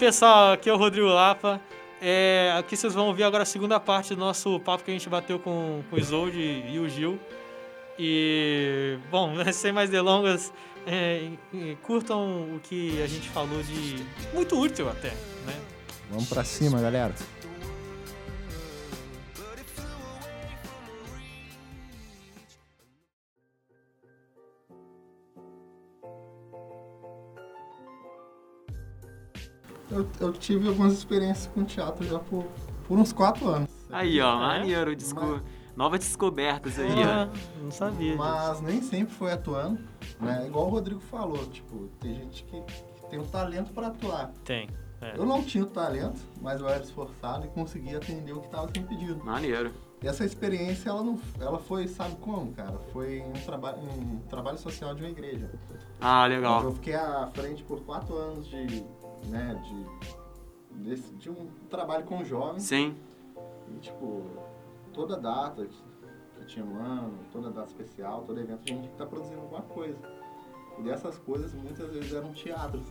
pessoal, aqui é o Rodrigo Lapa. É, aqui vocês vão ouvir agora a segunda parte do nosso papo que a gente bateu com, com o Isolde e o Gil. E, bom, sem mais delongas, é, curtam o que a gente falou de muito útil até, né? Vamos pra cima, galera. Eu, eu tive algumas experiências com teatro já por, por uns quatro anos. Aí, ó, É? maneiro. Desco... Novas descobertas aí, Ah, ó. não sabia disso. Mas nem sempre foi atuando, né? Igual o Rodrigo falou, tipo, tem gente que, que tem o talento para atuar. Tem. é. Eu não tinha o talento, mas eu era esforçado e conseguia atender o que estava sendo pedido. Maneiro. E essa experiência, ela, não, ela foi, sabe como, cara? Foi em um, traba um trabalho social de uma igreja. Ah, Onde legal. Eu fiquei à frente por quatro anos de, né, de, desse- de um trabalho com jovens. Sim. E, tipo, toda data que, que tinha um ano, toda data especial, todo evento, a gente tá produzindo alguma coisa. E dessas coisas, muitas vezes eram teatros.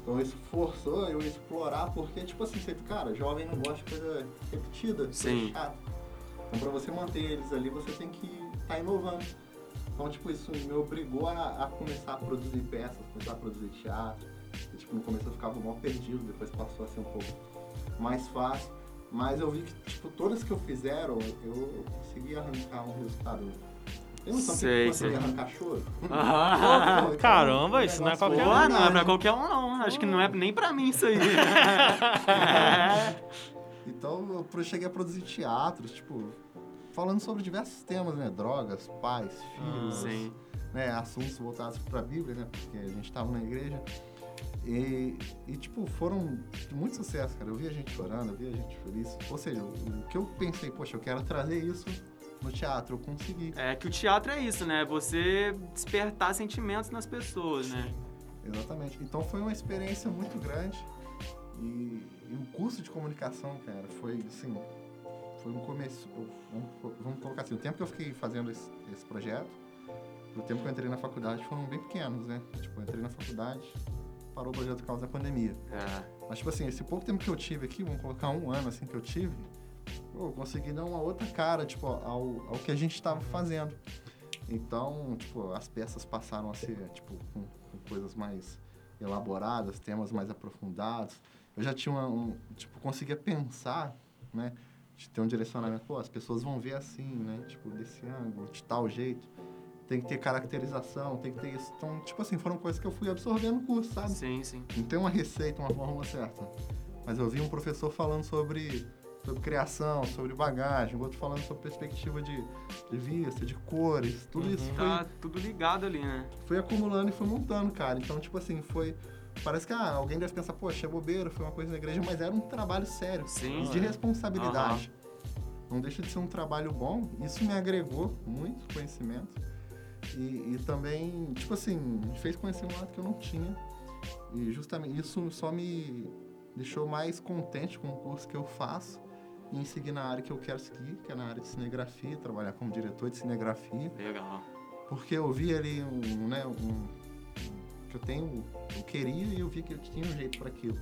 Então isso forçou eu a explorar, porque, tipo assim, você, cara, jovem não gosta de coisa repetida, Sim. Então pra você manter eles ali, você tem que estar inovando. Então, tipo, isso me obrigou a, a começar a produzir peças, começar a produzir teatro. Tipo, no começo eu ficava mal perdido, depois passou a ser um pouco mais fácil. Mas eu vi que, tipo, todas que eu fizeram, eu, eu consegui arrancar um resultado. Tem noção Sei, que eu sei. arrancar choro? Ah, Pô, então, caramba, um isso não é qualquer um, não é pra verdade. qualquer um, não. Acho que não é nem pra mim isso aí. Então eu cheguei a produzir teatros, tipo, falando sobre diversos temas, né? Drogas, pais, filhos, Sim. né? Assuntos voltados pra Bíblia, né? Porque a gente tava na igreja. E, e, tipo, foram muito sucesso, cara. Eu vi a gente chorando, eu vi a gente feliz. Ou seja, o, que eu pensei, poxa, eu quero trazer isso no teatro, eu consegui. É que o teatro é isso, né? Você despertar sentimentos nas pessoas, né? Exatamente. Então foi uma experiência muito grande. E, e o curso de comunicação, cara, foi assim. Foi um começo. Vamos, vamos colocar assim: o tempo que eu fiquei fazendo esse, esse projeto, o tempo que eu entrei na faculdade foram bem pequenos, né? Tipo, eu entrei na faculdade, parou o projeto por causa da pandemia. É. Mas, tipo assim, esse pouco tempo que eu tive aqui, vamos colocar um ano assim que eu tive, pô, eu consegui dar uma outra cara, tipo, ao, ao que a gente estava fazendo. Então, tipo, as peças passaram a ser, tipo, com, com coisas mais elaboradas, temas mais aprofundados. Eu já tinha uma, um, tipo, conseguia pensar, né? De ter um direcionamento, pô, as pessoas vão ver assim, né? Tipo, desse ângulo, de tal jeito. Tem que ter caracterização, tem que ter isso. Então, tipo assim, foram coisas que eu fui absorvendo no curso, sabe? Sim, sim. Não tem uma receita, uma fórmula certa. Mas eu vi um professor falando sobre, sobre criação, sobre bagagem, outro falando sobre perspectiva de, de vista, de cores. Tudo isso foi, Tá tudo ligado ali, né? foi acumulando e foi montando, cara. Então, tipo assim, foi. Parece que ah, alguém deve pensar, poxa, é bobeira, foi uma coisa na igreja, mas era um trabalho sério, Sim. de responsabilidade. Não deixa de ser um trabalho bom. Isso me agregou muito conhecimento. E, e também, tipo assim, me fez conhecer um lado que eu não tinha. E justamente isso só me deixou mais contente com o curso que eu faço e em seguir na área que eu quero seguir, que é na área de cinegrafia, trabalhar como diretor de cinegrafia. Legal. Porque eu vi ali um, né, um, que eu tenho, eu queria e eu vi que eu tinha um jeito para aquilo.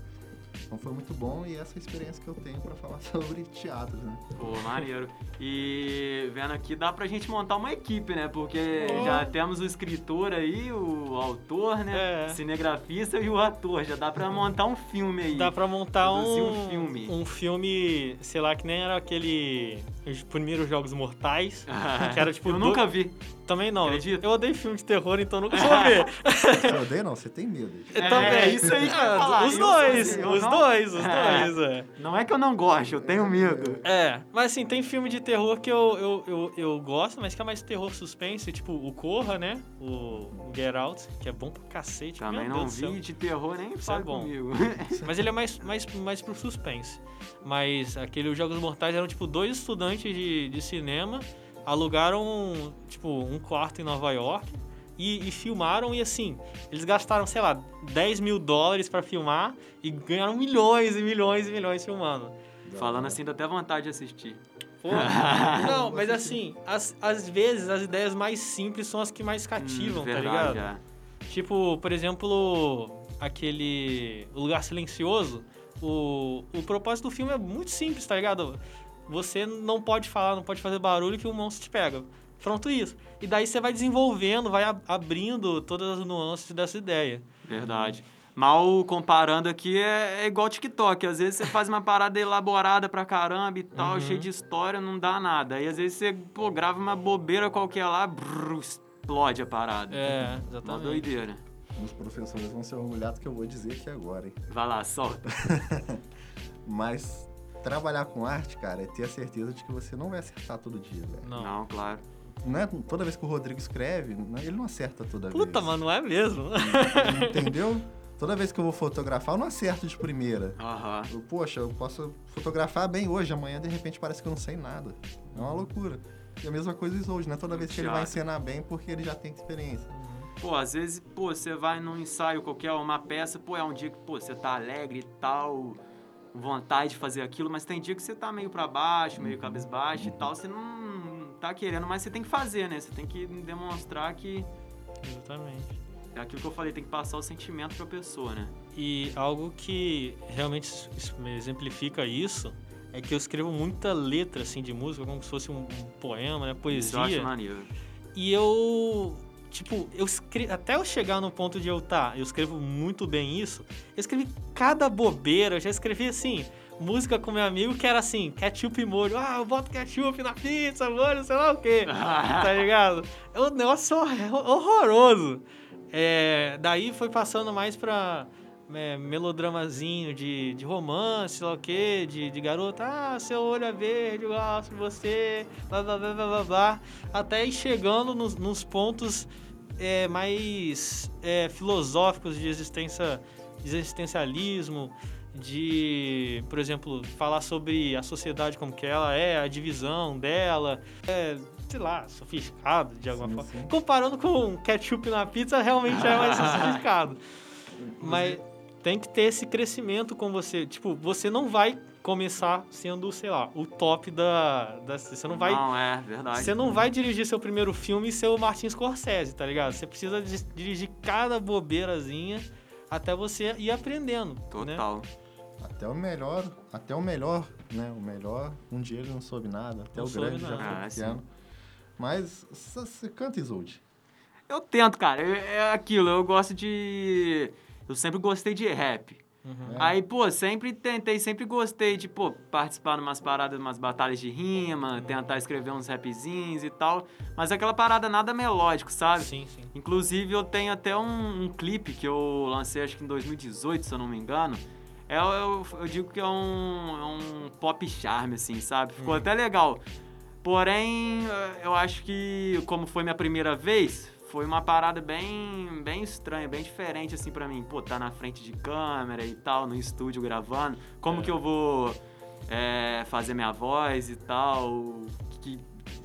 Então foi muito bom e essa é a experiência que eu tenho para falar sobre teatro, né? Pô, maneiro. E vendo aqui, dá pra gente montar uma equipe, né? Porque Pô. já temos o escritor aí, o autor, né? É. Cinegrafista e o ator. Já dá pra montar um filme aí. Dá pra montar Produzir um, um filme. um filme, sei lá, que nem era aquele. Os primeiros Jogos Mortais. que era tipo. Eu do- nunca vi. Também não. Acredita? Eu odeio filme de terror, então nunca vou ver. Você odeia não? Você tem medo. Eu É, também. é isso aí que eu ia Ah, falar. Os Eu dois, assim, eu os não dois, os dois, é. Não é que eu não gosto, eu tenho medo. É, mas assim, tem filme de terror que eu, eu, eu, eu gosto, mas que é mais terror suspense, tipo o Corra, né? O Get Out, que é bom pra cacete. Também meu não Deus vi de terror, nem Isso fala é bom. comigo. Mas ele é mais, mais, mais pro suspense. Mas aquele Os Jogos Mortais eram, tipo, dois estudantes de, de cinema, alugaram, tipo, um quarto em Nova York e, e filmaram. E assim, eles gastaram, sei lá, 10 mil dólares pra filmar e ganharam milhões e milhões e milhões filmando. Falando assim, dá até vontade de assistir. Pô, não, mas assim, as, às vezes as ideias mais simples são as que mais cativam, Hum, tá verdade, ligado? é. Tipo, por exemplo, aquele O Lugar Silencioso. O, o propósito do filme é muito simples, tá ligado? Você não pode falar, não pode fazer barulho que o monstro te pega. Pronto isso. E daí você vai desenvolvendo, vai ab- abrindo todas as nuances dessa ideia. Verdade. Mal comparando aqui, é, é igual TikTok. Às vezes você faz uma parada elaborada pra caramba e tal, Uhum. cheio de história, não dá nada. Aí às vezes você pô, grava uma bobeira qualquer lá, brrr, explode a parada. É, Uma exatamente. doideira. Os professores vão ser orgulhados que eu vou dizer aqui agora, hein? Vai lá, solta. Mas trabalhar com arte, cara, é ter a certeza de que você não vai acertar todo dia, velho. Não. Não, claro. Não é toda vez que o Rodrigo escreve, ele não acerta toda Puta, vez. mano, não é mesmo? Entendeu? Toda vez que eu vou fotografar, eu não acerto de primeira. Aham. Eu, poxa, eu posso fotografar bem hoje, amanhã de repente parece que eu não sei nada. É uma loucura. E a mesma coisa o hoje, né? Toda vez que ele vai encenar bem porque ele já tem experiência. Pô, às vezes, pô, você vai num ensaio qualquer, uma peça, pô, é um dia que, pô, você tá alegre e tal, vontade de fazer aquilo, mas tem dia que você tá meio pra baixo, meio cabisbaixo e tal, você não tá querendo, mas você tem que fazer, né? Você tem que demonstrar que Exatamente. é aquilo que eu falei, tem que passar o sentimento pra pessoa, né? E algo que realmente exemplifica isso é que eu escrevo muita letra assim de música, como se fosse um, poema, né, Isso eu acho poesia. maneiro. E eu tipo, eu escre... até eu chegar no ponto de eu tá, eu escrevo muito bem isso. Eu escrevi cada bobeira, eu já escrevi assim, música com meu amigo que era assim, ketchup e molho. Ah, eu boto ketchup na pizza, molho, sei lá o quê. tá ligado? É um negócio hor- horroroso. É, daí foi passando mais pra é, melodramazinho de, de romance, sei lá o quê, de, de garota, ah, seu olho é verde, eu gosto de você, blá blá blá blá blá blá. Até ir chegando nos, nos pontos é, mais é, filosóficos de existência, de existencialismo, de, por exemplo, falar sobre a sociedade como que ela é, a divisão dela, é, sei lá, sofisticado de alguma Sim, forma. sim. Comparando com ketchup na pizza, realmente é mais sofisticado. Mas tem que ter esse crescimento com você. Tipo, você não vai começar sendo, sei lá, o top da. da você não vai. Não, é, verdade. Você não vai dirigir seu primeiro filme e ser o Martin Scorsese, tá ligado? Você precisa de- dirigir cada bobeirazinha até você ir aprendendo. Né? Total. Até o melhor, até o melhor, né? O melhor, um dia ele não soube nada, até Não o grande já nada. foi Ah, pequeno. Mas c- você canta Isolde. Eu tento, cara. É é aquilo, eu gosto de. Eu sempre gostei de rap. Uhum. É. Aí, pô, sempre tentei, sempre gostei de, pô, participar de umas paradas, umas batalhas de rima, tentar escrever uns rapzinhos e tal. Mas aquela parada nada melódico, sabe? Sim, sim. Inclusive, eu tenho até um, um clipe que eu lancei, acho que em 2018, se eu não me engano. É, eu, eu digo que é um, é um pop charme, assim, sabe? Ficou até legal. Porém, eu acho que, como foi minha primeira vez, foi uma parada bem, bem estranha, bem diferente, assim, pra mim. Pô, tá na frente de câmera e tal, no estúdio gravando. Como É. que eu vou eh, fazer minha voz e tal? Que,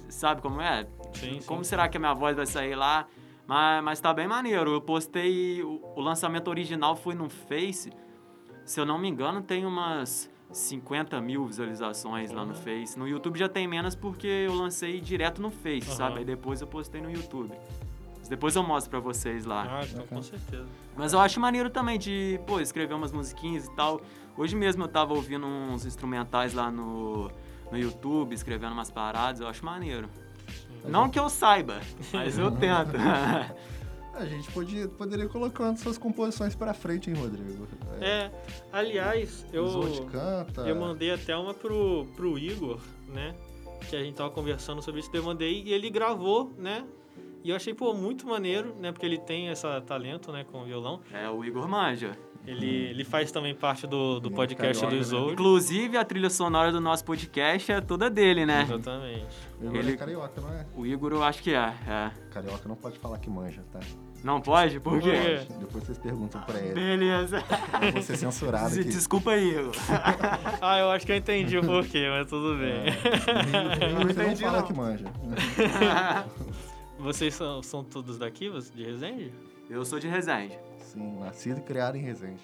sabe como é? Sim, sim. Como será que a minha voz vai sair lá? Mas, mas tá bem maneiro. Eu postei. O, o lançamento original foi no Face. Se eu não me engano, tem umas 50 mil visualizações lá no Uhum. Face. No YouTube já tem menos porque eu lancei direto no Face, Aham. sabe? Aí depois eu postei no YouTube. Mas Depois eu mostro pra vocês lá. Ah, então, com certeza. Mas eu acho maneiro também de, pô, escrever umas musiquinhas e tal. Hoje mesmo eu tava ouvindo uns instrumentais lá no, no YouTube, escrevendo umas paradas, eu acho maneiro. Não que eu saiba, mas eu tento. A gente podia, poderia colocando suas composições pra frente, hein, Rodrigo? É, aliás, eu. Eu mandei até uma pro, pro Igor, né? Que a gente tava conversando sobre isso, eu mandei e ele gravou, né? E eu achei, pô, muito maneiro, né? Porque ele tem esse talento, né, com o violão. É, o Igor manja. Ele, ele faz também parte do, do é podcast do carioca, né? Isolde. Inclusive, a trilha sonora do nosso podcast é toda dele, né? Exatamente. Ele, Ele- é carioca, não é? O Igor, eu acho que é. é. Carioca não pode falar que manja, tá? Não pode? Por quê? Pode. Depois vocês perguntam pra ele. Beleza. Eu vou ser censurado aqui. Desculpa aí, Igor. Ah, eu acho que eu entendi o porquê, mas tudo bem. É. Não, não entendi, fala não. que manja. Vocês são, são todos daqui, de Resende? Eu sou de Resende. Sim, nascido e criado em Resende.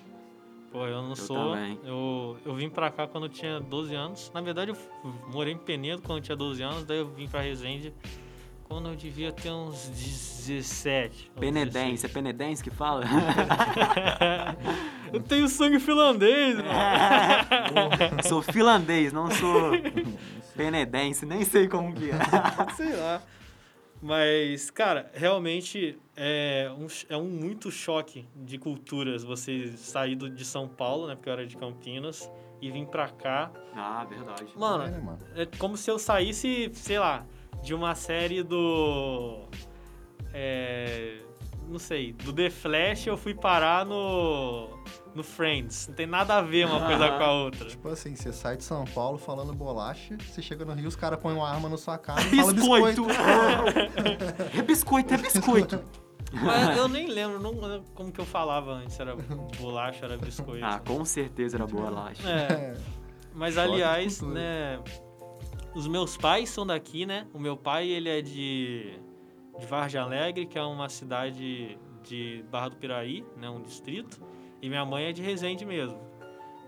Pô, eu não Eu sou. também. Eu, eu vim pra cá quando eu tinha 12 anos. Na verdade, eu morei em Penedo quando eu tinha 12 anos, daí eu vim pra Resende quando eu devia ter uns 17. ou Penedense. É Penedense que fala? 16. eu tenho sangue finlandês, mano. sou finlandês, não sou penedense. Nem sei como que é. Sei lá. Mas, cara, realmente é um, é um muito choque de culturas você sair do- de São Paulo, né? Porque eu era de Campinas, e vir pra cá. Ah, verdade. Mano, É, né, mano? É como se eu saísse, sei lá, de uma série do. É, não sei, do The Flash eu fui parar no. no Friends. Não tem nada a ver uma coisa com a outra. Tipo assim, você sai de São Paulo falando bolacha, você chega no Rio, os caras põem uma arma na sua cara e fala Biscoito! biscoito. é biscoito, é biscoito. Mas eu nem lembro não, como que eu falava antes. Era bolacha, era biscoito. Ah, com certeza era boa laje. É, mas Choque aliás, né? Os meus pais são daqui, né? O meu pai, ele é de, de Vargem Alegre, que é uma cidade de Barra do Piraí, né? Um distrito. E minha mãe é de Resende mesmo.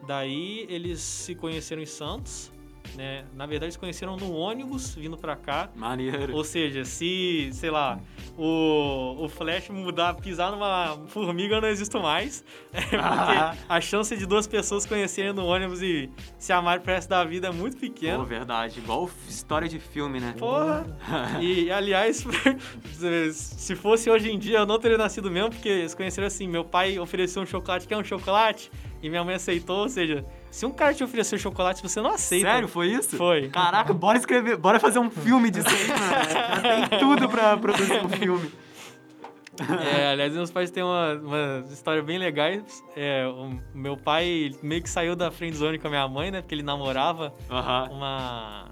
Daí eles se conheceram em Santos, né? Na verdade, se conheceram no ônibus vindo pra cá. Maneiro. Ou seja, se, sei lá, o, o Flash mudar, pisar numa formiga, eu não existo mais. É, porque a chance de duas pessoas conhecerem no ônibus e se amarem pro resto da vida é muito Pô, pequena. verdade. Igual história de filme, né? Porra! E, aliás, se fosse hoje em dia, eu não teria nascido mesmo, porque eles conheceram assim, meu pai ofereceu um chocolate, quer um chocolate? E minha mãe aceitou, ou seja, se um cara te oferecer chocolate, você não aceita. Sério, foi isso? Foi. Caraca, bora escrever, bora fazer um filme disso aí, mano. Tem tudo pra produzir um filme. É, aliás, meus pais têm uma, uma história bem legais. É, o meu pai meio que saiu da friend zone com a minha mãe, né? Porque ele namorava Aham. uma,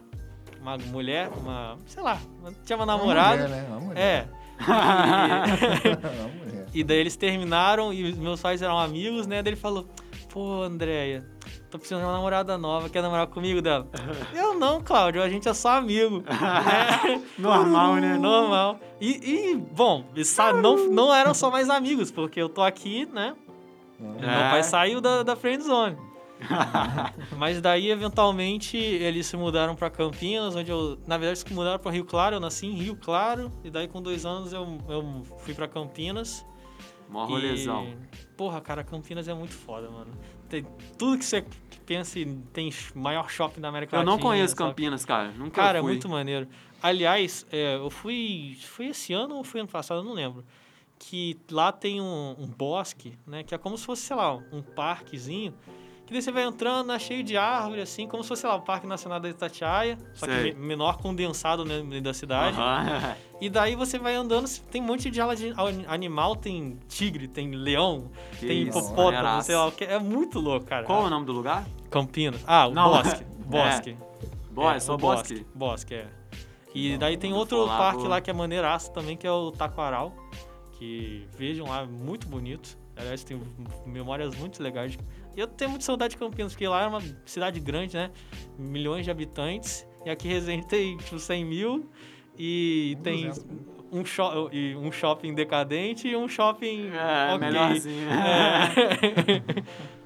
uma mulher, uma, sei lá, tinha uma Uma namorada. mulher, né? Uma mulher. É. Uma mulher. E, e daí eles terminaram e os meus pais eram amigos, né? Daí ele falou: Pô, Andréia, tô precisando de uma namorada nova, quer namorar comigo dela? Eu não, Cláudio, a gente é só amigo. né? Normal, né? Normal. E, e, bom, e sa- não, não eram só mais amigos, porque eu tô aqui, né? Meu É. pai saiu da, da friend zone. Mas daí, eventualmente, eles se mudaram pra Campinas, onde eu... Na verdade, eles se mudaram pra Rio Claro, eu nasci em Rio Claro. E daí, com dois anos, eu, eu fui pra Campinas. Mó E, rolezão. porra, cara, Campinas é muito foda, mano. Tem tudo que você pensa em... Tem maior shopping da América Eu Latina. não conheço sabe? Campinas, cara. Nunca Cara, é fui. muito maneiro. Aliás, é, eu fui. Foi esse ano ou foi ano passado? Eu não lembro. Que lá tem um, um bosque, né? Que é como se fosse, sei lá, um parquezinho. Que daí você vai entrando, é cheio de árvore, assim, como se fosse, sei lá, o Parque Nacional da Itatiaia. Só que Sei. me- menor condensado né, no meio da cidade. Aham. E daí você vai andando, tem um monte de ala de animal, tem tigre, tem leão, Que tem isso, hipopótamo, sei lá o que. É muito louco, cara. Qual é o nome do lugar? Campinas. Ah, o Não, bosque. é. Bosque. Boa, É, é só bosque. Bosque, é. E bom. daí tem outro parque vou- lá que é maneiraço também, que é o Taquaral. Que vejam lá, muito bonito. Aliás, tem memórias muito legais. Eu tenho muita saudade de Campinas, porque lá é uma cidade grande, né? Milhões de habitantes. E aqui Resende tem, tipo, 100 mil. E tem 200. um, sho e um shopping decadente e um shopping É, ok. melhorzinho. É.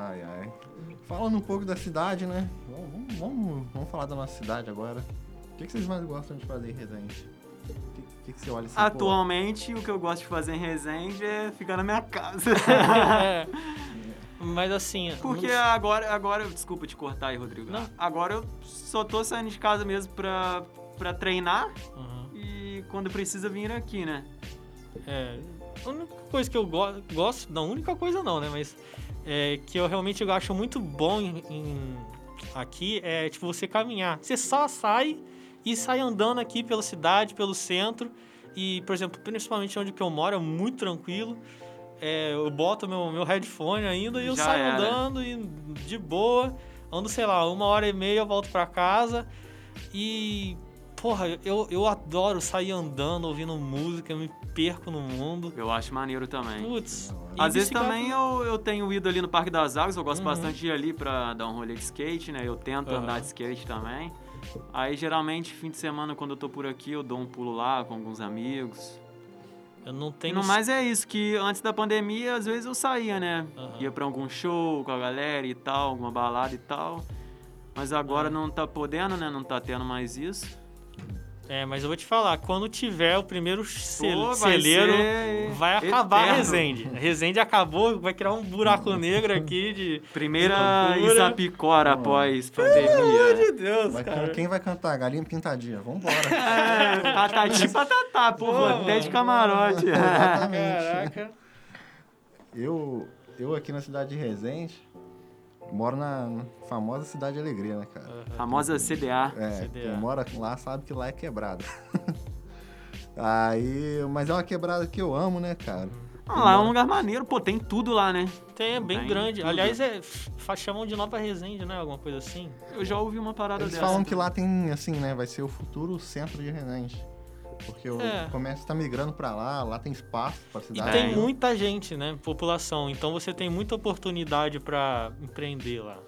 Ai, ai. Falando um pouco da cidade, né? Vamos, vamos, vamos, falar da nossa cidade agora. O que, que vocês mais gostam de fazer em Resende? O que, que, você olha assim, pô, Atualmente, o que eu gosto de fazer em Resende é ficar na minha casa. É. Mas assim. Porque nos- agora, agora, desculpa te cortar aí, Rodrigo. Não. Agora eu só tô saindo de casa mesmo pra, pra treinar Uhum. e quando precisa vir aqui, né? É, a única coisa que eu go gosto, não, a única coisa não, né? Mas é, que eu realmente eu acho muito bom em, em- aqui é tipo você caminhar. Você só sai e sai andando aqui pela cidade, pelo centro. E, por exemplo, principalmente onde que eu moro, é muito tranquilo. É, eu boto meu, meu headphone ainda e eu Já saio era. andando e de boa. Ando, sei lá, uma hora e meia, eu volto pra casa. E, porra, eu, eu adoro sair andando, ouvindo música, eu me perco no mundo. Eu acho maneiro também. Putz. Às vezes bicicleta- também eu, eu tenho ido ali no Parque das Águas, eu gosto Uhum. bastante de ir ali pra dar um rolê de skate, né? Eu tento Aham. andar de skate também. Aí geralmente, fim de semana, quando eu tô por aqui, eu dou um pulo lá com alguns amigos. Eu não tenho. No mais é isso, que antes da pandemia, às vezes eu saía, né? Aham. Ia pra algum show com a galera e tal, alguma balada e tal. Mas agora não tá podendo, né? Não tá tendo mais isso. É, mas eu vou te falar, quando tiver o primeiro cel- Pô, celeiro, vai acabar a eterno. Resende. A Resende acabou, vai criar um buraco negro aqui de. Primeira. Isapicora Pô. após Pelo pandemia. de Deus, Vai- cara. quem vai cantar? Galinha Pintadinha. Vambora. É, patati e patatá, pô, Pô, até de camarote. Exatamente. Caraca. Eu, eu aqui na cidade de Resende, moro na famosa Cidade de Alegria, né, cara? Famosa CDA. É, CDA. quem mora lá sabe que lá é quebrada. Aí, mas é uma quebrada que eu amo, né, cara? Ah, lá é um lugar maneiro, pô, tem tudo lá, né? Tem, é bem Tem grande. tudo. Aliás, é, chamam de Nova Resende, né? Alguma coisa assim. Eu já ouvi uma parada Eles dessa. falam que lá tem, assim, né, vai ser o futuro centro de Resende. Porque o É. comércio tá migrando pra lá, lá tem espaço pra E cidade. tem Tem. muita gente, né? População. Então você tem muita oportunidade pra empreender lá.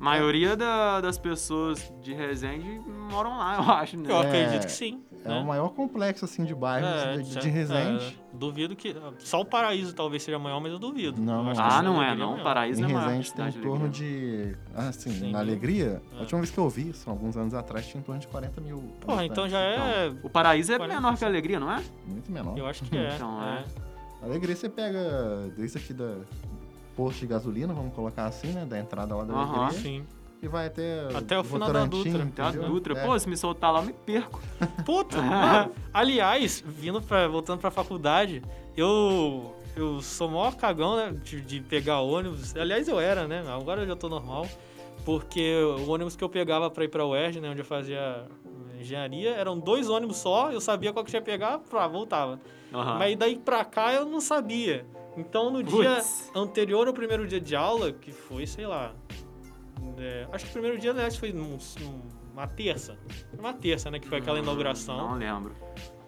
A maioria da- das pessoas de Resende moram lá, eu acho, né? Eu É, acredito que sim. É né? o maior complexo, assim, de bairros É, de, de Resende. é, duvido que. Só o paraíso talvez seja maior, mas eu duvido. Não, Eu não acho que Ah, sim, não é, não. maior. Paraíso Em é maior. Resende tem em torno de. Ah, assim, Cem na? Alegria, É. a última vez que eu vi, são alguns anos atrás, tinha em torno de 40 mil. Porra, então já é. O Paraíso é 40%. menor que a Alegria, não é? Muito menor. Eu acho que é. Então, é. é. Alegria você pega desde aqui da posto de gasolina, vamos colocar assim, né? Da entrada lá da Aham. Alegria. Sim. E vai até. Até o final da Dutra. Tem a? Dutra. É. Pô, se me soltar lá, eu me perco. Puta! mano, aliás, vindo pra, voltando pra faculdade, eu. Eu sou maior cagão, né? De, de pegar ônibus. Aliás, eu era, né? Agora eu já tô normal. Porque o ônibus que eu pegava pra ir pra UERJ, né? Onde eu fazia engenharia, eram dois ônibus só. Eu sabia qual que tinha que pegar, pá, voltava. Aham. Mas daí pra cá eu não sabia. Então no dia anterior ao primeiro dia de aula, que foi, sei lá. é, acho que o primeiro dia, aliás, foi num- numa terça. Uma terça, né? Que foi aquela inauguração. Não lembro.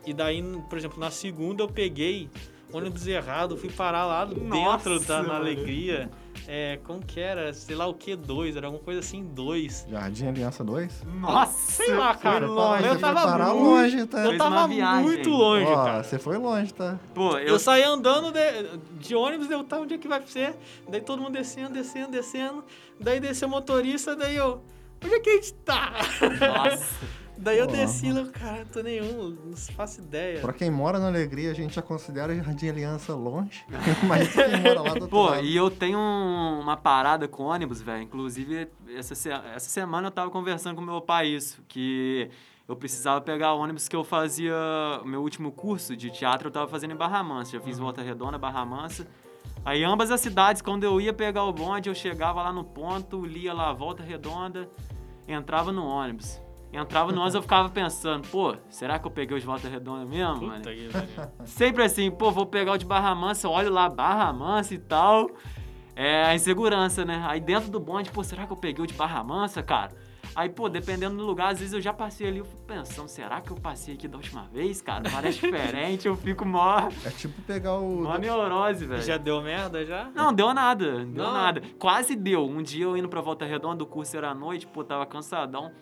E daí, por exemplo, na segunda eu peguei ônibus errado, fui parar lá dentro da na. Alegria. É, como que era? Sei lá o que, dois, era alguma coisa assim, dois. Jardim Aliança 2? Nossa! Sei lá, cara. Longe. eu tava muito- longe, tá? Eu tava muito longe, Ó, cara. você foi longe, tá? Pô, Eu, eu, saí andando de, de ônibus, eu tava onde é que vai ser? Daí todo mundo descendo, descendo, descendo. Daí desceu o motorista, daí eu. Onde é que a gente tá? Nossa. daí eu Pô. desci lá, cara, tô nenhum, não faço ideia. Pra quem mora na Alegria, a gente já considera Jardim Aliança longe. Mas quem mora lá do outro Pô, lado. e eu tenho um- uma parada com ônibus, velho. Inclusive, essa, essa semana eu tava conversando com meu pai isso, que eu precisava pegar ônibus que eu fazia meu último curso de teatro, eu tava fazendo em Barra Mansa. Já fiz Volta Redonda, Barra Mansa. Aí ambas as cidades, quando eu ia pegar o bonde, eu chegava lá no ponto, lia lá Volta Redonda, entrava no ônibus. Entrava no ônibus, eu ficava pensando, pô, será que eu peguei os Volta Redonda mesmo, mano? Puta que pariu. Sempre assim, pô, vou pegar o de Barra Mansa, olho lá, Barra Mansa e tal. É a insegurança, né? Aí dentro do bonde, pô, será que eu peguei o de Barra Mansa, cara? Aí, pô, dependendo do lugar, às vezes eu já passei ali, eu fico pensando, será que eu passei aqui da última vez, cara? Parece diferente, eu fico mó, É tipo pegar o. mó neurose, velho. Já deu merda já? Não, deu nada, deu Não. nada. Quase deu. Um dia eu indo pra Volta Redonda, o curso era à noite, pô, tava cansadão.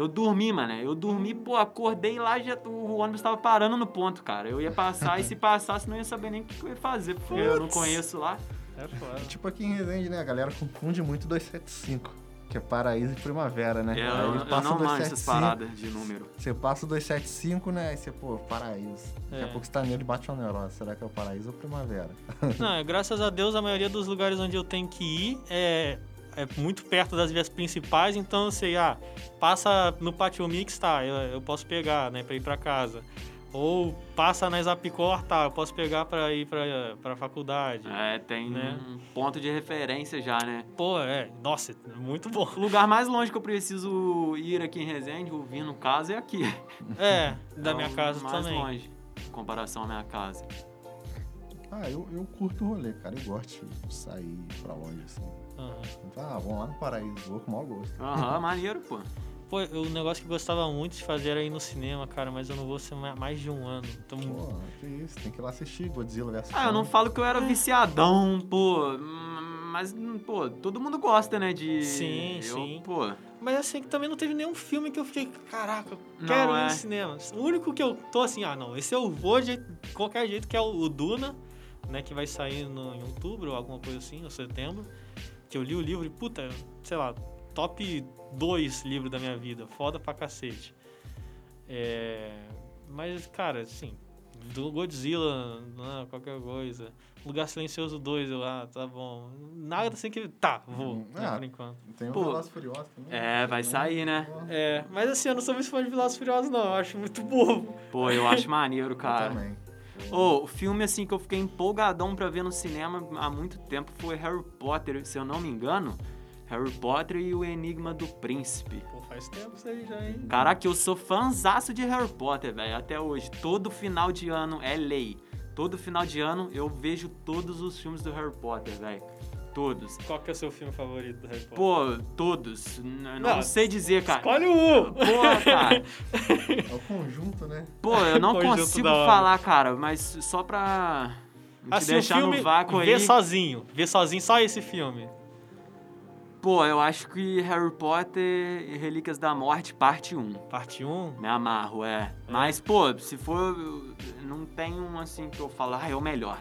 Eu dormi, mano. Eu dormi, pô, acordei lá, já, o ônibus tava parando no ponto, cara. Eu ia passar e se passasse não ia saber nem o que eu ia fazer, porque eu não conheço lá. É foda. Tipo aqui em Resende, né? A galera confunde muito 275, que é Paraíso e Primavera, né? Eu, Aí eu passa não manjo essas 275, paradas de número. Você passa o 275, né? Aí você, pô, Paraíso. Daqui É. a pouco você tá nele e bate uma neurose. Será que é o Paraíso ou Primavera? Não, é, graças a Deus, a maioria dos lugares onde eu tenho que ir é, é muito perto das vias principais, então eu sei, ah, passa no Pátio Mix, tá, eu, eu posso pegar, né, pra ir pra casa. Ou passa na Zapicor, tá, eu posso pegar pra ir pra, pra faculdade. É, tem Né? um ponto de referência já, né? Pô, é, nossa, muito bom. O lugar mais longe que eu preciso ir aqui em Resende, ou vir no caso, é aqui. É, da É minha casa mais também. longe, em comparação à minha casa. Ah, eu, eu curto o rolê, cara. Eu gosto de sair pra longe, assim. Aham. Ah, vamos lá no paraíso, vou com o maior gosto. Aham, maneiro, pô. Pô, o negócio que eu gostava muito de fazer era ir no cinema, cara, mas eu não vou ser ma- mais de um ano. Então, Pô, que isso, tem que ir lá assistir Godzilla vs. Ah, eu não falo que eu era viciadão, pô. Mas, pô, todo mundo gosta, né? De. Sim, eu, sim. Pô, Mas assim, que também não teve nenhum filme que eu fiquei, caraca, eu Não, quero ir é. no cinema. O único que eu tô assim, ah, não, esse eu vou de qualquer jeito, que é o, o Duna, né, que vai sair no, em outubro, ou alguma coisa assim, ou setembro. Que eu li o livro e, puta, sei lá, top 2 livros da minha vida. Foda pra cacete. É, mas, cara, assim, do Godzilla, não, qualquer coisa. Lugar Silencioso 2, eu, ah, tá bom. Nada assim que. Tá, vou, Hum, né, ah. por enquanto. Tem o Pô, Velozes e Furiosos também. é, vai sair, né? É, mas assim, eu não sou muito fã de Velozes e Furiosos, não. Eu acho muito bobo. Pô, eu acho maneiro, Eu cara. também. Ô, o filme, assim, que eu fiquei empolgadão pra ver no cinema há muito tempo foi Harry Potter, se eu não me engano. Harry Potter e o Enigma do Príncipe. Pô, faz tempo isso aí já, hein? Caraca, eu sou fãzaço de Harry Potter, velho, até hoje. Todo final de ano é lei. Todo final de ano eu vejo todos os filmes do Harry Potter, velho. Todos. Qual que é o seu filme favorito do Harry Potter? Pô, todos. N- não, Não, sei dizer, cara. Escolhe um! Porra, cara. É o conjunto, né? Pô, eu não consigo falar, cara, mas só pra não te Assim, o deixar filme, no vácuo vê aí. sozinho. Vê sozinho só esse filme. Pô, eu acho que Harry Potter e Relíquias da Morte, parte 1. Parte 1. Me amarro, é. Mas, pô, se for. Não tem um assim que eu falo, ah, é o melhor.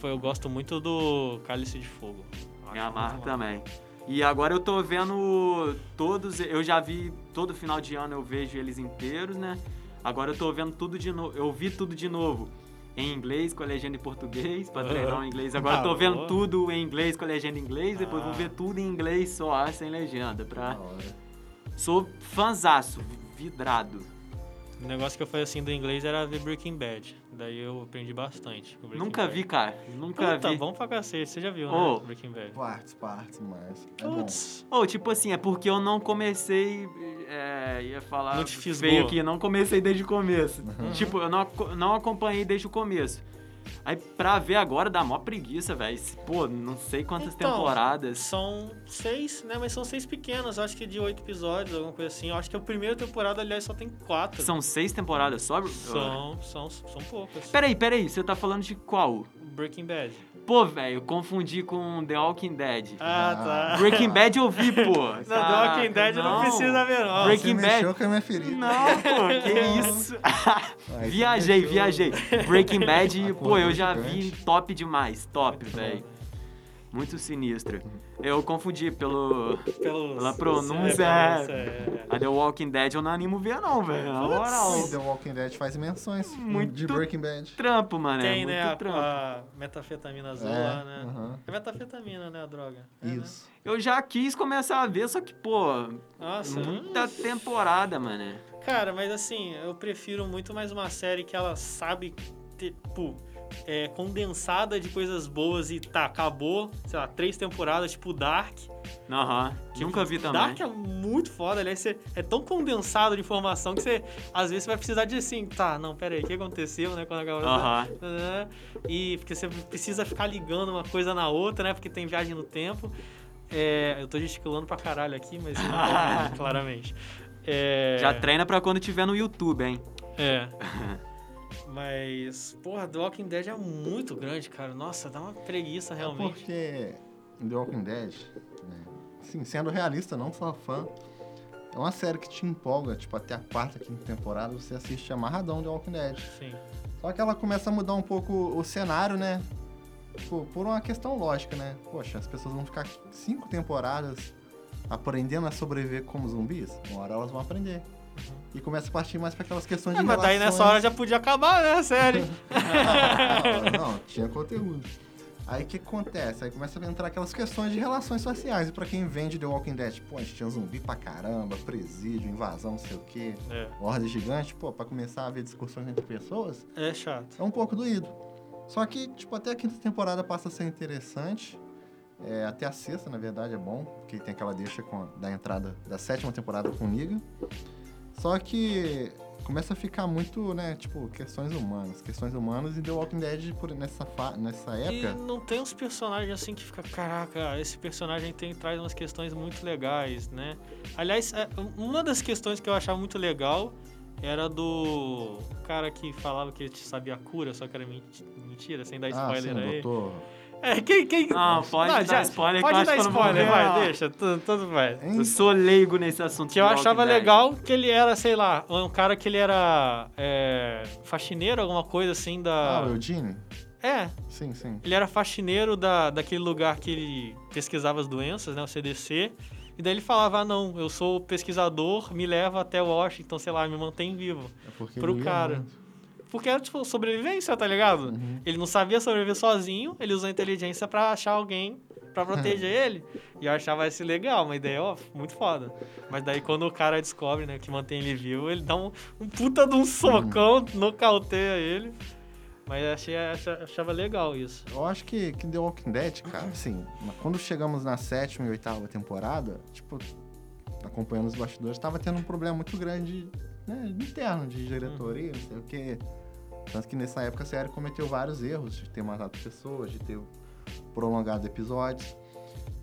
Pô, eu gosto muito do Cálice de Fogo. Me amarro também. E agora eu tô vendo todos. Eu já vi todo final de ano, eu vejo eles inteiros, né? Agora eu tô vendo tudo de novo. Eu vi tudo de novo. Em inglês, com a legenda em português, pra treinar o inglês. Agora eu Ah, tô vendo boa. tudo em inglês com a legenda em inglês, depois Ah. vou ver tudo em inglês só, sem legenda. Pra... Sou fanzaço, vidrado. O negócio que eu fazia assim do inglês era ver Breaking Bad. Daí eu aprendi bastante. Nunca Bad. vi, cara. Nunca Puta, vi. bom pra cacete. Você já viu, Ô. né? Breaking Bad. Partes, partes, mas. É bom. Putz. Ou, tipo assim, é porque eu não comecei. É, ia falar. Não te fisgou. Veio aqui, não comecei desde o começo. Uhum. Tipo, eu não, não acompanhei desde o começo. Aí pra ver agora dá mó preguiça, velho. Pô, não sei quantas Então, temporadas. São seis, né? Mas são seis pequenas. Acho que de oito episódios, alguma coisa assim. Eu acho que a primeira temporada, aliás, só tem quatro. São seis temporadas só? São, são, são poucas. Peraí, peraí, você tá falando de qual? Breaking Bad. Pô, velho, confundi com The Walking Dead. Ah, tá. Breaking Bad eu vi, pô. Não, The Walking Dead não precisa ver, não. Breaking Você Bad. mexeu com a minha ferida. Não, pô, que isso. Viajei, viajei. Breaking Bad, pô, eu já vi top demais. Top, velho. Muito sinistro. Eu confundi pelo. Pelos- Pela pronúncia, é, é. pronúncia, é. A The Walking Dead eu não animo ver, não, velho. Na moral. The Walking Dead faz menções Muito de Breaking Bad. Trampo, mano. Tem, é né, a, trampo. a metafetamina azul É, lá, né? aham. É metafetamina, né, a droga? É, né? Isso. Eu já quis começar a ver, só que, pô, Nossa, muita temporada, mano. Cara, mas assim, eu prefiro muito mais uma série que ela sabe ter, tipo, é, condensada de coisas boas e tá, acabou, sei lá, três temporadas, tipo Dark. Aham. Nunca vi também. Dark é muito foda, aliás, você, é tão condensado de informação que você, às vezes, você vai precisar de assim, tá, não, pera aí, o que aconteceu, né, quando acabou Aham. né? E porque você precisa ficar ligando uma coisa na outra, né? Porque tem viagem no tempo. É, eu tô gesticulando pra caralho aqui, mas tá ouvindo, claramente. É, Já treina pra quando tiver no YouTube, hein? É. Mas, porra, The Walking Dead é muito grande, cara. Nossa, dá uma preguiça realmente. Porque The Walking Dead, né, assim, sendo realista, não só fã, é uma série que te empolga, tipo, até a quarta, quinta temporada, você assiste amarradão The Walking Dead. Sim. Só que ela começa a mudar um pouco o cenário, né? Tipo, por uma questão lógica, né? Poxa, as pessoas vão ficar cinco temporadas aprendendo a sobreviver como zumbis. Uma hora elas vão aprender. E começa a partir mais para aquelas questões É, de mas daí nessa relações. hora já podia acabar, né, a série? não, tinha conteúdo. Aí o que acontece? Aí começa a entrar aquelas questões de relações sociais. E pra quem vende The Walking Dead, pô, a gente tinha zumbi pra caramba, presídio, invasão, não sei o quê, é, horda gigante, pô, pra começar a haver discussões entre pessoas, é chato. é um pouco doído. Só que, tipo, até a quinta temporada passa a ser interessante. É, até a sexta, na verdade, é bom, porque tem aquela deixa com, da entrada da sétima temporada com o Negan. Só que começa a ficar muito, né, tipo, questões humanas. Questões humanas e The Walking Dead, por, nessa, fa- nessa E época... não tem uns personagens assim que fica, caraca, esse personagem tem, traz umas questões muito legais, né? Aliás, é, uma das questões que eu achava muito legal era do cara que falava que ele sabia a cura, só que era menti- mentira, sem dar Ah, spoiler sim, aí. doutor... É, quem. quem... Não, pode dar já- spoiler que Pode eu acho dar que eu não vou spoiler, vai, deixa, tudo, tudo vai. Hein? Eu sou leigo nesse assunto. Que eu achava Dead. legal que ele era, sei lá, um cara que ele era é, faxineiro, alguma coisa assim Ah, da. o Eugene? É, Sim, sim. ele era faxineiro da, daquele lugar que ele pesquisava as doenças, né, o CDC. E daí ele falava, ah, não, eu sou pesquisador, me leva até Washington, sei lá, me mantém vivo. É porque Pro ele ia cara. muito. Porque era, tipo, sobrevivência, tá ligado? Uhum. Ele não sabia sobreviver sozinho, ele usou a inteligência pra achar alguém pra proteger ele. E eu achava isso legal, uma ideia, ó, muito foda. Mas daí quando o cara descobre, né, que mantém ele vivo, ele dá um, um puta de um socão, nocauteia ele. Mas eu achei, acha- achava legal isso. Eu acho que, que The Walking Dead, cara, assim, quando chegamos na sétima e oitava temporada, tipo, acompanhando os bastidores, tava tendo um problema muito grande, né, interno de diretoria, não sei o quê. Tanto que nessa época a série cometeu vários erros de ter matado pessoas, de ter prolongado episódios.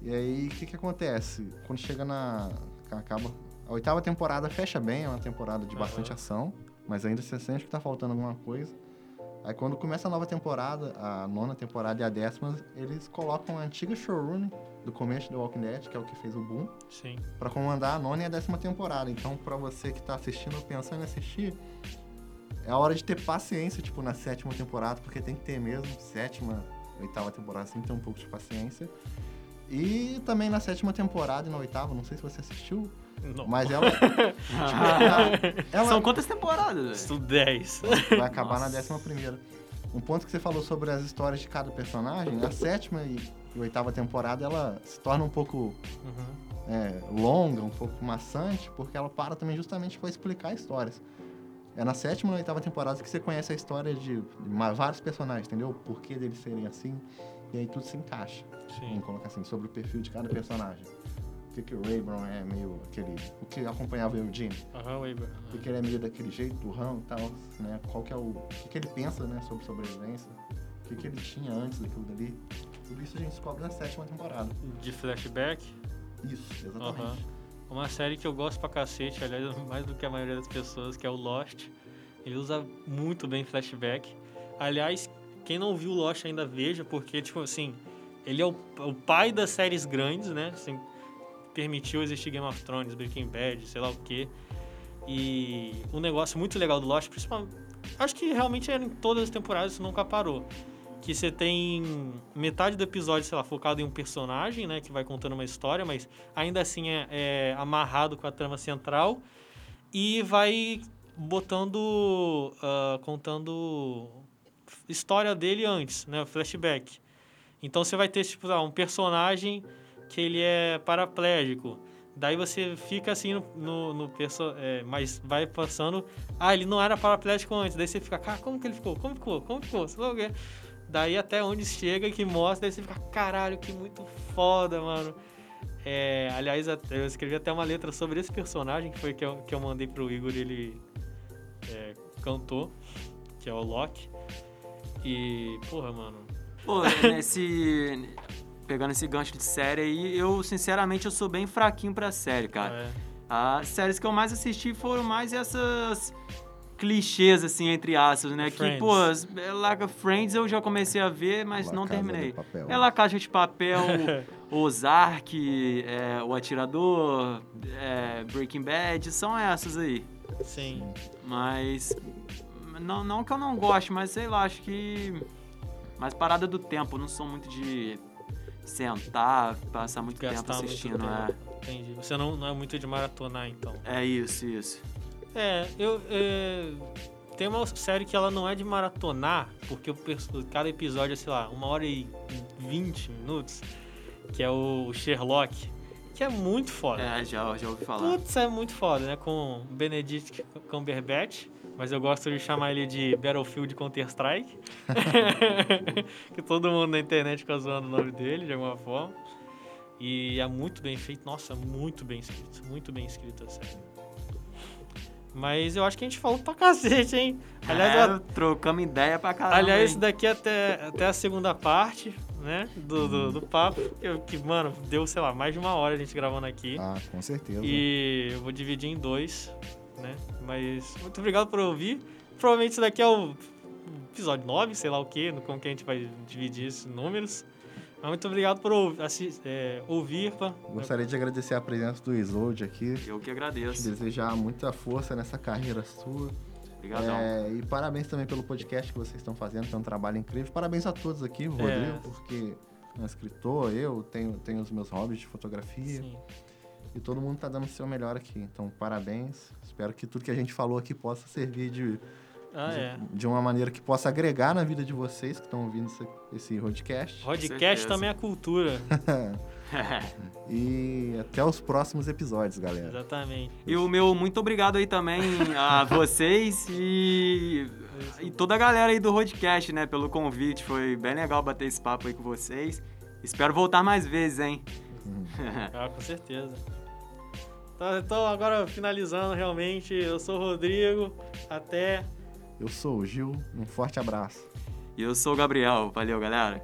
E aí, o que que acontece? Quando chega na... acaba... A oitava temporada fecha bem, é uma temporada de bastante ação, mas ainda você sente que tá faltando alguma coisa. Aí quando começa a nova temporada, a nona temporada e a décima, eles colocam a antiga showrunner do começo do Walking Dead, que é o que fez o boom, pra comandar a nona e a décima temporada. Então, pra você que tá assistindo ou pensando em assistir, é a hora de ter paciência, tipo, na sétima temporada, porque tem que ter mesmo, sétima, oitava temporada, assim, ter um pouco de paciência. E também na sétima temporada e na oitava, não sei se você assistiu, Não. mas ela. tipo, ela, ela- São quantas temporadas? Isso 10. Vai acabar na Nossa. décima primeira. Um ponto que você falou sobre as histórias de cada personagem, a sétima e, e oitava temporada, ela se torna um pouco Uhum. é, longa, um pouco maçante, porque ela para também justamente para explicar histórias. É na sétima na oitava temporada que você conhece a história de, vários personagens, entendeu? O porquê deles serem assim, e aí tudo se encaixa. Sim. Vamos colocar assim, sobre o perfil de cada personagem. O que, que o Raybron é meio aquele... O que acompanhava o Eugene. Aham, Weber. Por que ele é meio daquele jeito, durrão e tal, né? Qual que é o... O que, que ele pensa, né, sobre sobrevivência. O que, que ele tinha antes daquilo dali. Tudo isso a gente descobre na sétima temporada. De flashback. Isso, exatamente. Aham. Uma série que eu gosto pra cacete, aliás, mais do que a maioria das pessoas, que é o Lost. Ele usa muito bem flashback. Aliás, quem não viu Lost ainda veja, porque, tipo assim, ele é o, o pai das séries grandes, né? Assim, permitiu existir Game of Thrones, Breaking Bad, sei lá o quê. E um negócio muito legal do Lost, principalmente. Acho que realmente era em todas as temporadas, isso nunca parou. Que você tem metade do episódio, sei lá, focado em um personagem, né? Que vai contando uma história, mas ainda assim é, é amarrado com a trama central. E vai botando. ah, contando história dele antes, né? Flashback. Então você vai ter, tipo, um personagem que ele é paraplégico. Daí você fica assim no, no, no perso é, mas vai passando. Ah, ele não era paraplégico antes. Daí você fica, cara, como que ele ficou? Como ficou? Como ficou? Sei lá o quê. Daí até onde chega que mostra, daí você fica, caralho, que muito foda, mano. É, aliás, eu escrevi até uma letra sobre esse personagem, que foi que eu, que eu mandei pro Igor, ele é, cantou, que é o Loki. E, porra, mano. Pô, nesse. Pegando esse gancho de série aí, eu, sinceramente, eu sou bem fraquinho pra série, cara. é, As séries que eu mais assisti foram mais essas clichês, assim, entre aspas, né? Friends. Que, pô, as- Laga Friends eu já comecei a ver, mas La não Casa de terminei. Papel. É La Caixa de Papel, Ozark, é, O Atirador, é, Breaking Bad, são essas aí. sim. Mas. Não, não que eu não goste, mas sei lá, acho que. Mais parada do tempo, eu não sou muito de sentar, passar muito tempo Gastar assistindo, muito é. tempo. Entendi. Você não, não é muito de maratonar, então. É isso, isso. É, eu. é, tem uma série que ela não é de maratonar, porque cada episódio é, sei lá, uma hora e vinte minutos, que é o Sherlock, que é muito foda. É, já, já ouvi falar. Putz, é muito foda, né? Com Benedict Cumberbatch, mas eu gosto de chamar ele de Battlefield Counter-Strike. que todo mundo na internet fica zoando o nome dele, de alguma forma. E é muito bem feito. Nossa, muito bem escrito. Muito bem escrito a série. Mas eu acho que a gente falou pra cacete, hein? Aliás, é, eu- trocamos ideia pra caramba. aliás hein? isso daqui é até, até a segunda parte, né? Do, do, do papo. Que, que, mano, deu, sei lá, mais de uma hora a gente gravando aqui. Ah, com certeza. E eu vou dividir em dois, né? Mas muito obrigado por ouvir. Provavelmente isso daqui é o episódio 9, sei lá o quê, no como que a gente vai dividir esses números. Mas muito obrigado por é, ouvir. Gostaria de agradecer a presença do Isolde aqui. Eu que Te agradeço. desejar muita força nessa carreira sua. Obrigadão. É, e parabéns também pelo podcast que vocês estão fazendo, que é um trabalho incrível. Parabéns a todos aqui, o É. Rodrigo, porque é um escritor, eu tenho, tenho os meus hobbies de fotografia. Sim. E todo mundo tá dando o seu melhor aqui. Então, parabéns. Espero que tudo que a gente falou aqui possa servir de, Ah, de, é. de uma maneira que possa agregar na vida de vocês que estão ouvindo esse, esse podcast. Podcast também é cultura. E até os próximos episódios, galera. Exatamente. E o meu muito obrigado aí também a vocês e, e toda a galera aí do Roadcast, né, pelo convite. Foi bem legal bater esse papo aí com vocês. Espero voltar mais vezes, hein? Ah, com certeza. Tá, então, agora finalizando realmente, eu sou o Rodrigo. Até eu sou o Gil, um forte abraço. E eu sou o Gabriel. Valeu, galera.